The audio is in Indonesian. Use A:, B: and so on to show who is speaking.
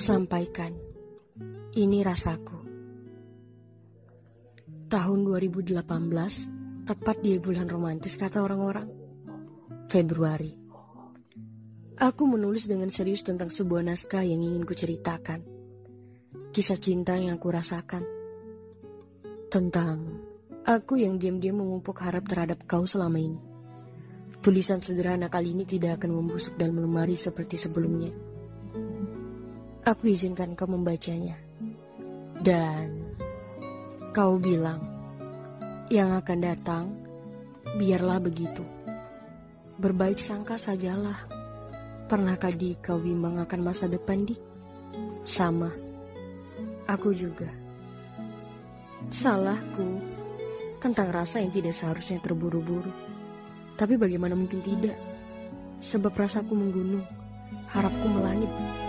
A: sampaikan, ini rasaku. Tahun 2018, tepat di bulan romantis kata orang-orang. Februari. Aku menulis dengan serius tentang sebuah naskah yang ingin kuceritakan. Kisah cinta yang aku rasakan. Tentang aku yang diam-diam memupuk harap terhadap kau selama ini. Tulisan sederhana kali ini tidak akan membusuk dan melemari seperti sebelumnya. Aku izinkan kau membacanya. Dan kau bilang, yang akan datang, biarlah begitu. Berbaik sangka sajalah. Pernahkah di kau bimbang akan masa depan, Dik? Sama. Aku juga. Salahku tentang rasa yang tidak seharusnya terburu-buru. Tapi bagaimana mungkin tidak? Sebab rasaku menggunung, harapku melangit.